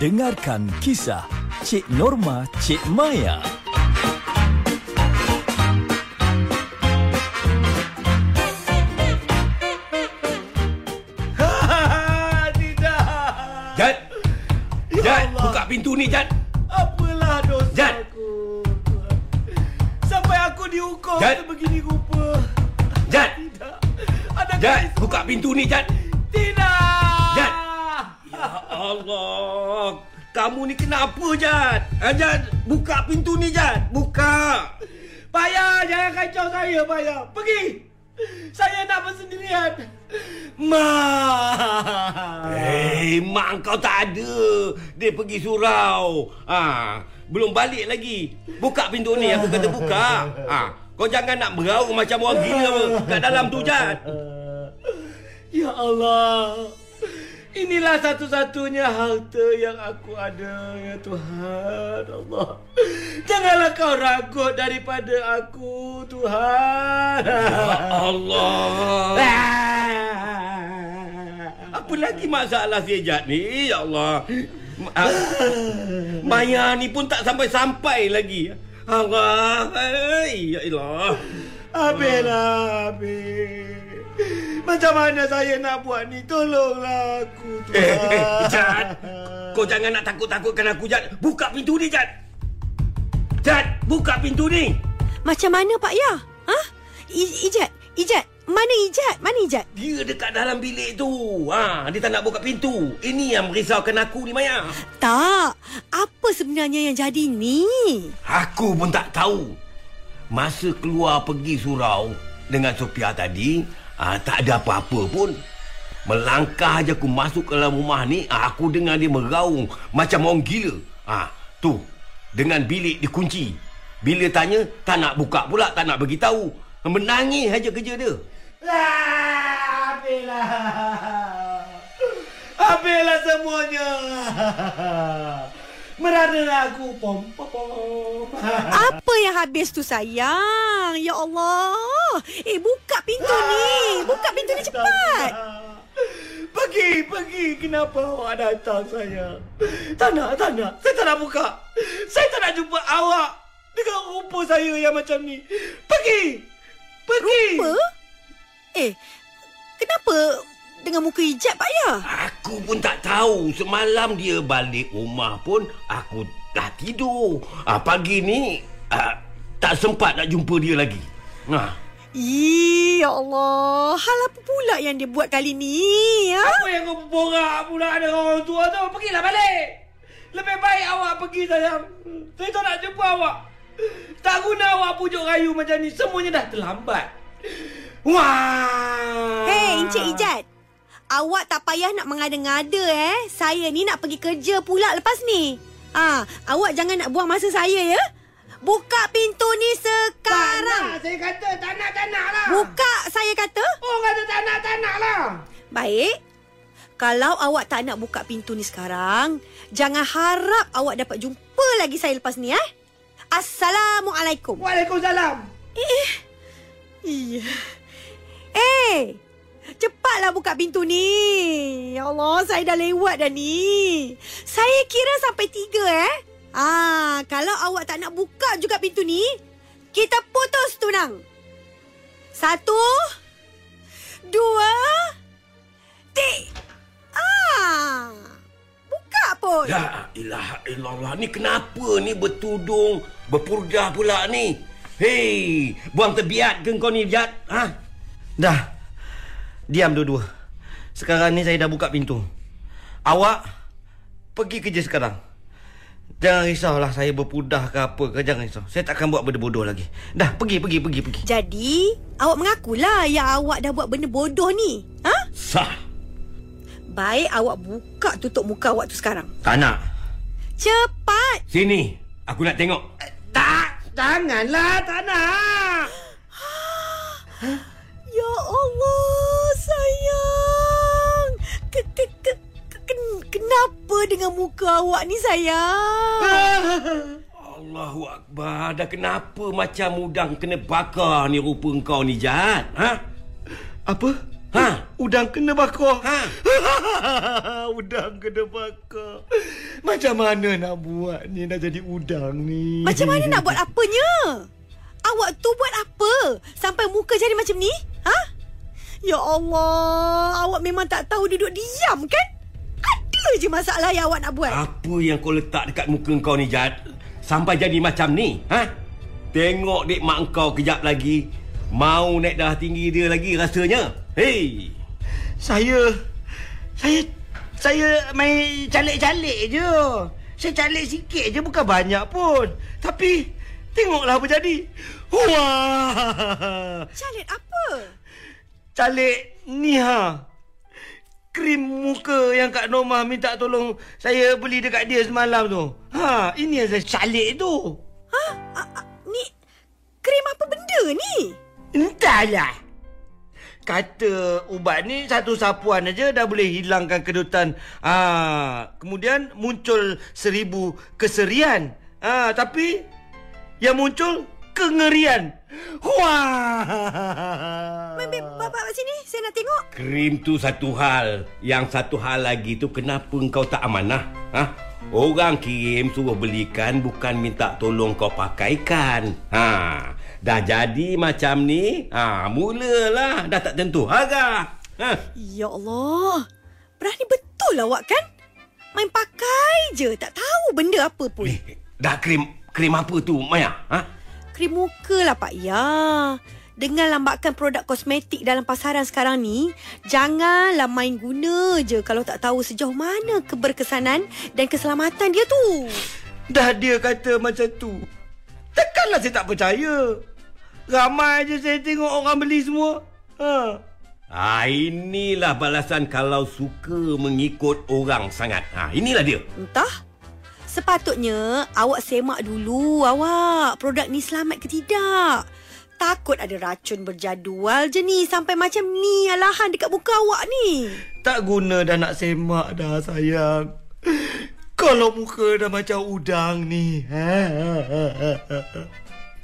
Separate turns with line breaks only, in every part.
Dengarkan kisah Cik Norma Cik Maya.
Tidak.
Jad.
Ya
Jad,
Allah.
buka pintu ni, Jad.
Apalah dosa
Jad.
aku. Sampai aku dihukum
Jad.
sebegini rupa.
Jad.
Tidak. Ada
Jad, buka pintu ni, Jad. Allah. Kamu ni kenapa, Jad? Ha, Jad, buka pintu ni, Jad. Buka.
Payah, jangan kacau saya, Payah. Pergi. Saya nak bersendirian. Ma.
Eh, mak kau tak ada. Dia pergi surau. Ha, belum balik lagi. Buka pintu ni, aku kata buka. Ha, kau jangan nak beraung macam orang gila kat dalam tu, Jad.
Ya Allah. Inilah satu-satunya harta yang aku ada, ya Tuhan. Allah. Janganlah kau ragut daripada aku, Tuhan.
Ya Allah. Apa lagi masalah si Jad ni? Ya Allah. Ah, Maya ni pun tak sampai-sampai lagi. Allah. Hai, Ya Allah.
Habislah, habis. Macam mana saya nak buat ni? Tolonglah aku,
Eh,
Tuhan.
eh, Jad. Kau jangan nak takut-takutkan aku, Jad. Buka pintu ni, Jad. Jad, buka pintu ni.
Macam mana Pak Ya? Ha? I- Ijat, Ijat. Mana Ijat? Mana Ijat?
Dia dekat dalam bilik tu. Ha, dia tak nak buka pintu. Ini yang merisaukan aku ni, Maya.
Tak. Apa sebenarnya yang jadi ni?
Aku pun tak tahu. Masa keluar pergi surau dengan Sophia tadi, ah, tak ada apa-apa pun. Melangkah je aku masuk ke dalam rumah ni, ah, aku dengar dia meraung macam orang gila. Ah, tu, dengan bilik dikunci. Bila tanya, tak nak buka pula, tak nak bagi tahu. Menangis aja kerja dia.
Ah, Habislah. Habislah semuanya. Merana aku pom pom pom.
Apa habis tu sayang? Ya Allah. Eh buka pintu ni. Buka pintu ni cepat.
Pergi, pergi. Kenapa awak datang saya? Tak nak, tak nak. Saya tak nak buka. Saya tak nak jumpa awak dengan rupa saya yang macam ni. Pergi. Pergi.
Apa? Eh, kenapa dengan muka hijab Pak Ya?
Aku pun tak tahu. Semalam dia balik rumah pun aku dah tidur. Ah, pagi ni ah, tak sempat nak jumpa dia lagi. Ha.
Ih, ya Allah. Hal apa pula yang dia buat kali ni? Ha?
Apa yang kau borak pula dengan orang tua tu? Pergilah balik. Lebih baik awak pergi sayang. Saya tak nak jumpa awak. Tak guna awak pujuk rayu macam ni. Semuanya dah terlambat. Wah.
Hei, Encik Ijat. Awak tak payah nak mengada-ngada eh. Saya ni nak pergi kerja pula lepas ni. Ah, awak jangan nak buang masa saya ya. Buka pintu ni
Tak nak.
sekarang.
Saya kata tak nak, tak nak lah.
Buka saya kata.
Orang kata tak nak, tak nak lah.
Baik. Kalau awak tak nak buka pintu ni sekarang, jangan harap awak dapat jumpa lagi saya lepas ni eh. Assalamualaikum.
Waalaikumsalam.
Iya. Eh, cepatlah buka pintu ni. Ya Allah, saya dah lewat dah ni. Saya kira sampai tiga eh. Ah, kalau awak tak nak buka juga pintu ni, kita putus tunang. Satu, dua, tiga. Ah, buka pun.
La ilaha illallah. Ni kenapa ni bertudung, berpurdah pula ni? Hei, buang terbiat ke kau ni, Jad? Ha?
Dah. Diam dua-dua. Sekarang ni saya dah buka pintu. Awak pergi kerja sekarang. Jangan risaulah saya berpudah ke apa ke. Jangan risau. Saya takkan buat benda bodoh lagi. Dah, pergi, pergi, pergi, pergi.
Jadi, awak mengakulah yang awak dah buat benda bodoh ni. Ha?
Sah.
Baik awak buka tutup muka awak tu sekarang.
Tak nak.
Cepat.
Sini, aku nak tengok.
Tak. Janganlah, tak nak.
Ya Allah, dengan muka awak ni, sayang?
Allahu Akbar. Dah kenapa macam udang kena bakar ni rupa kau ni, Jad? Ha?
Apa?
Ha?
Udang kena bakar.
Ha?
udang kena bakar. Macam mana nak buat ni nak jadi udang ni?
Macam mana nak buat apanya? Awak tu buat apa? Sampai muka jadi macam ni? Ha? Ya Allah, awak memang tak tahu duduk diam kan? Ada je masalah yang awak nak buat.
Apa yang kau letak dekat muka kau ni, Jad? Sampai jadi macam ni, ha? Tengok dek mak kau kejap lagi. Mau naik dah tinggi dia lagi rasanya. Hei!
Saya saya saya main calik-calik je. Saya calik sikit je bukan banyak pun. Tapi tengoklah apa jadi. Wah!
Calit apa?
Calik ni ha. Krim muka yang Kak Norma minta tolong saya beli dekat dia semalam tu. Ha, ini yang saya calik tu.
Ha? A- a- ni krim apa benda ni?
Entahlah. Kata ubat ni satu sapuan aja dah boleh hilangkan kedutan. Ah, kemudian muncul seribu keserian. Ah, tapi yang muncul kengerian. Wah.
Main bapak sini, saya nak tengok.
Krim tu satu hal. Yang satu hal lagi tu kenapa kau tak amanah? Ha? Orang kirim suruh belikan bukan minta tolong kau pakaikan. Ha. Dah jadi macam ni, ha, mulalah dah tak tentu harga. Ha.
Ya Allah. Berani betul awak kan? Main pakai je, tak tahu benda apa pun.
Eh, dah krim krim apa tu, Maya? Ha?
Krim muka lah Pak Ya. Dengan lambakan produk kosmetik dalam pasaran sekarang ni, janganlah main guna je kalau tak tahu sejauh mana keberkesanan dan keselamatan dia tu.
Dah dia kata macam tu. Takkanlah saya tak percaya. Ramai je saya tengok orang beli semua. Ha.
Ah, inilah balasan kalau suka mengikut orang sangat. Ha, inilah dia.
Entah. Sepatutnya awak semak dulu awak produk ni selamat ke tidak. Takut ada racun berjadual je ni sampai macam ni alahan dekat muka awak ni.
Tak guna dah nak semak dah sayang. Kalau muka dah macam udang ni.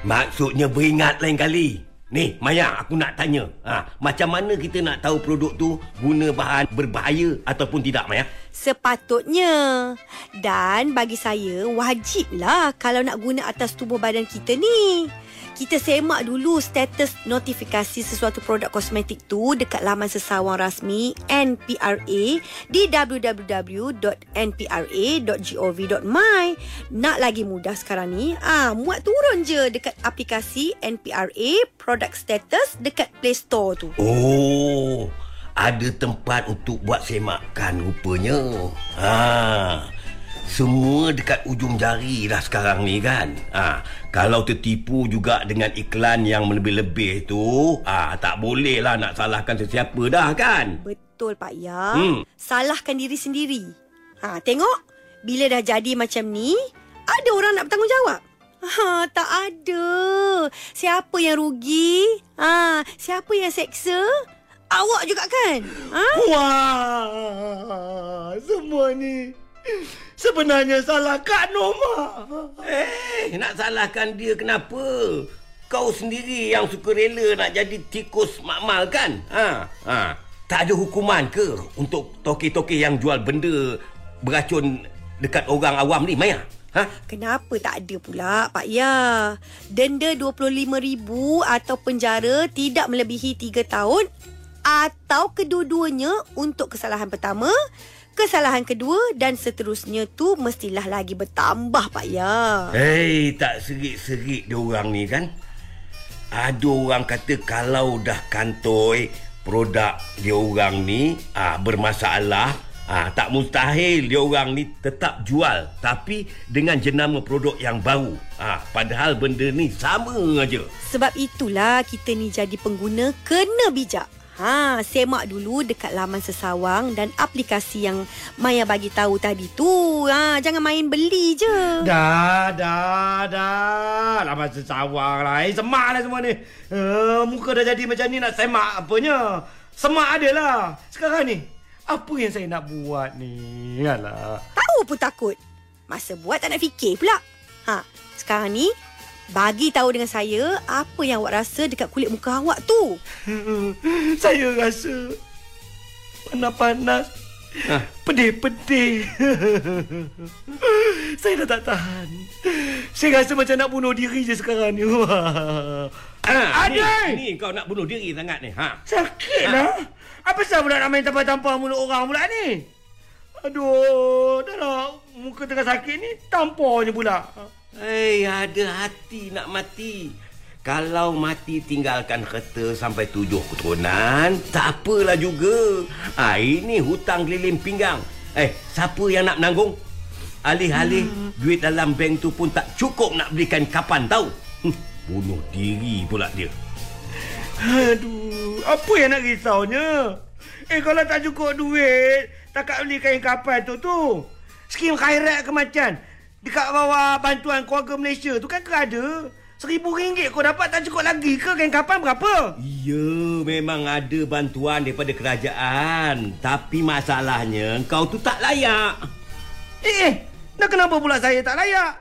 Maksudnya beringat lain kali. Ni, Maya, aku nak tanya. Ha, macam mana kita nak tahu produk tu guna bahan berbahaya ataupun tidak, Maya?
Sepatutnya. Dan bagi saya wajiblah kalau nak guna atas tubuh badan kita ni. Kita semak dulu status notifikasi sesuatu produk kosmetik tu dekat laman sesawang rasmi NPRA di www.npra.gov.my. Nak lagi mudah sekarang ni, ah muat turun je dekat aplikasi NPRA Product Status dekat Play Store tu.
Oh, ada tempat untuk buat semakan rupanya. Ha, semua dekat ujung jari dah sekarang ni kan. Ha, kalau tertipu juga dengan iklan yang lebih-lebih tu, ah ha, tak boleh lah nak salahkan sesiapa dah kan.
Betul Pak Ya.
Hmm.
Salahkan diri sendiri. Ha, tengok. Bila dah jadi macam ni, ada orang nak bertanggungjawab. Ha, tak ada. Siapa yang rugi? Ha, siapa yang seksa? Awak juga kan? Ha?
Wah, semua ni sebenarnya salah Kak Norma.
Eh, nak salahkan dia kenapa? Kau sendiri yang suka rela nak jadi tikus makmal kan? Ha, ha. Tak ada hukuman ke untuk toke-toke yang jual benda beracun dekat orang awam ni, Maya? Ha?
Kenapa tak ada pula Pak Ya? Denda RM25,000 atau penjara tidak melebihi 3 tahun atau kedua-duanya untuk kesalahan pertama, kesalahan kedua dan seterusnya tu mestilah lagi bertambah Pak Ya.
Hei, tak serik-serik dia orang ni kan? Ada orang kata kalau dah kantoi produk dia orang ni ah bermasalah, ah tak mustahil dia orang ni tetap jual tapi dengan jenama produk yang baru. Ah padahal benda ni sama aja.
Sebab itulah kita ni jadi pengguna kena bijak. Ha, semak dulu dekat laman sesawang dan aplikasi yang Maya bagi tahu tadi tu. Ha, jangan main beli je.
Dah, dah, dah. Lama sesawang lah. Eh, semak lah semua ni. Uh, muka dah jadi macam ni nak semak apanya. Semak ada lah. Sekarang ni, apa yang saya nak buat ni? Alah.
Tahu pun takut. Masa buat tak nak fikir pula. Ha, sekarang ni Bagi tahu dengan saya apa yang awak rasa dekat kulit muka awak tu.
Saya rasa panas-panas.
Ah.
Pedih-pedih. Saya dah tak tahan. Saya rasa macam nak bunuh diri je sekarang ni.
Ha,
Adik!
Ni, ni kau nak bunuh diri sangat ni. Ha.
Sakit lah. Apa sebab pula nak main tampar-tampar mulut orang pula ni? Aduh, dah lah muka tengah sakit ni, tampar je pula.
Hei, ada hati nak mati. Kalau mati tinggalkan kereta sampai tujuh keturunan, tak apalah juga. Ha, ini hutang keliling pinggang. Eh, siapa yang nak menanggung? Alih-alih hmm. duit dalam bank tu pun tak cukup nak belikan kapan tahu. Hm, bunuh diri pula dia.
Aduh, apa yang nak risaunya? Eh, kalau tak cukup duit, takkan beli kain kapal tu tu. Skim khairat kematian. Dekat bawah bantuan keluarga Malaysia tu kan ke ada. Seribu ringgit kau dapat tak cukup lagi ke kain kapal berapa?
Ya, memang ada bantuan daripada kerajaan. Tapi masalahnya, kau tu tak layak.
Eh, eh, dah kenapa pula saya tak layak?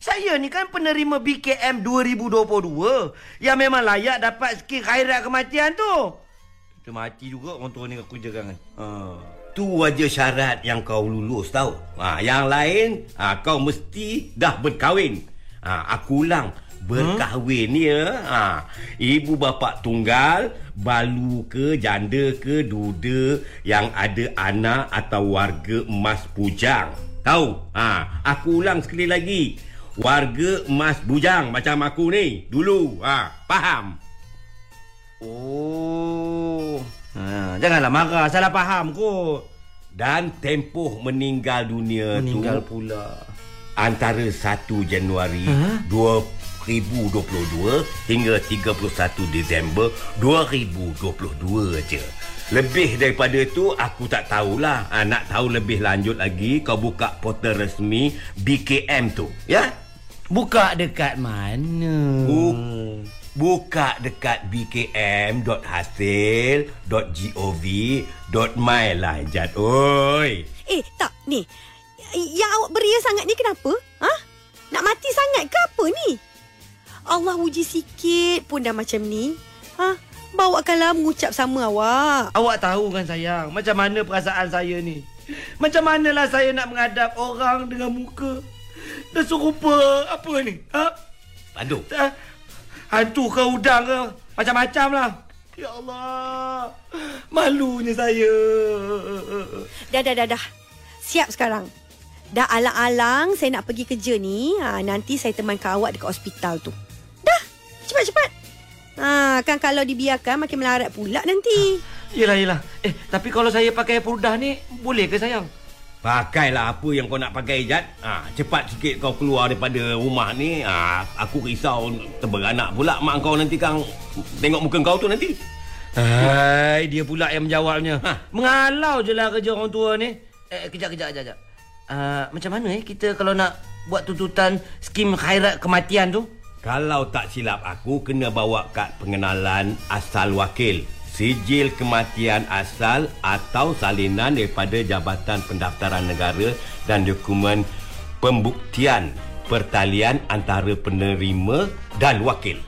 Saya ni kan penerima BKM 2022 yang memang layak dapat skim khairat kematian tu.
Kita mati juga orang tua ni aku kerjakan kan.
Ha, tu aja syarat yang kau lulus tahu. Ha, yang lain, ha, kau mesti dah berkahwin. Ha, aku ulang, berkahwin hmm? ya. Ha, ibu bapa tunggal, balu ke, janda ke, duda yang ada anak atau warga emas bujang. Tahu? Ha, aku ulang sekali lagi. Warga emas bujang macam aku ni dulu. Ha, faham?
Oh. Ha, janganlah marah, salah faham kot.
Dan tempoh meninggal dunia
Meninggal
tu
pula.
antara 1 Januari
Huh?
2022 hingga 31 Disember 2022 je. Lebih daripada tu aku tak tahulah. Ha, nak tahu lebih lanjut lagi kau buka portal resmi BKM tu. Ya?
Buka dekat mana?
Bu- buka dekat bkm.hasil.gov.my lah Jad. Oi.
Eh, tak ni. Yang awak beria sangat ni kenapa? Ha? Nak mati sangat ke apa ni? Allah uji sikit pun dah macam ni. Ha? Bawakanlah mengucap sama awak.
Awak tahu kan sayang, macam mana perasaan saya ni? Macam manalah saya nak menghadap orang dengan muka dah serupa apa ni? Ha?
Padu.
Ha? Hantu ke udang ke? Macam-macam lah. Ya Allah. Malunya saya.
Dah, dah, dah, dah. Siap sekarang. Dah alang-alang saya nak pergi kerja ni. Ha, nanti saya temankan awak dekat hospital tu. Dah. Cepat-cepat. Ha, kan kalau dibiarkan makin melarat pula nanti.
Yelah, yelah. Eh, tapi kalau saya pakai purdah ni, boleh ke sayang?
Pakailah apa yang kau nak pakai Jad. Ha, cepat sikit kau keluar daripada rumah ni. Ha, aku risau terberanak pula mak kau nanti kang tengok muka kau tu nanti.
Hai, dia pula yang menjawabnya.
Ha.
Mengalau je lah kerja orang tua ni. Eh, kejap, kejap, kejap. kejap. Uh, macam mana eh kita kalau nak buat tuntutan skim khairat kematian tu?
Kalau tak silap aku kena bawa kad pengenalan asal wakil. Sijil kematian asal atau salinan daripada Jabatan Pendaftaran Negara dan dokumen pembuktian pertalian antara penerima dan wakil.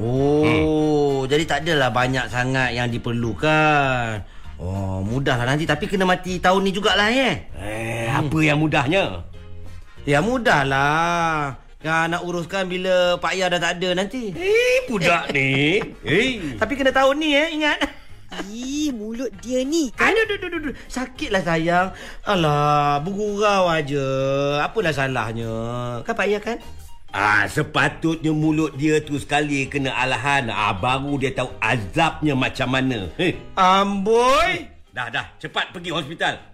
Oh, hmm. jadi tak adalah banyak sangat yang diperlukan. Oh, mudahlah nanti tapi kena mati tahun ni jugalah eh.
Eh, apa yang mudahnya?
Ya mudahlah. Kan nak uruskan bila Pak Yah dah tak ada nanti.
Eh, budak ni. Eh,
Tapi kena tahun ni eh, ingat.
Ih, mulut dia ni kan.
Aduh, aduh, aduh, aduh. Sakitlah sayang. Alah, bergurau aja. Apalah salahnya? Kan Pak Yah kan?
Ah, sepatutnya mulut dia tu sekali kena alahan. Ah, baru dia tahu azabnya macam mana. Heh.
Amboi.
Dah, dah. Cepat pergi hospital.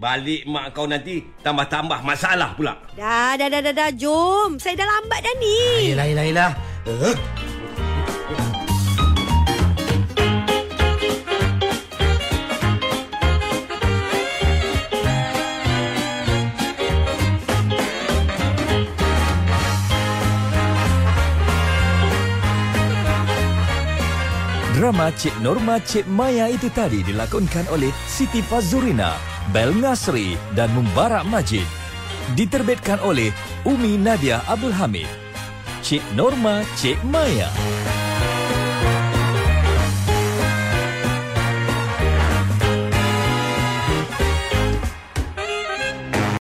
Balik mak kau nanti tambah-tambah masalah pula.
Dah, dah, dah, dah, dah. Jom. Saya dah lambat dah ni.
Yelah, yelah, yelah. Uh.
Drama Cik Norma Cik Maya itu tadi dilakonkan oleh Siti Fazurina, Bel Ngasri dan Mubarak Majid. Diterbitkan oleh Umi Nadia Abdul Hamid. Cik Norma, Cik Maya.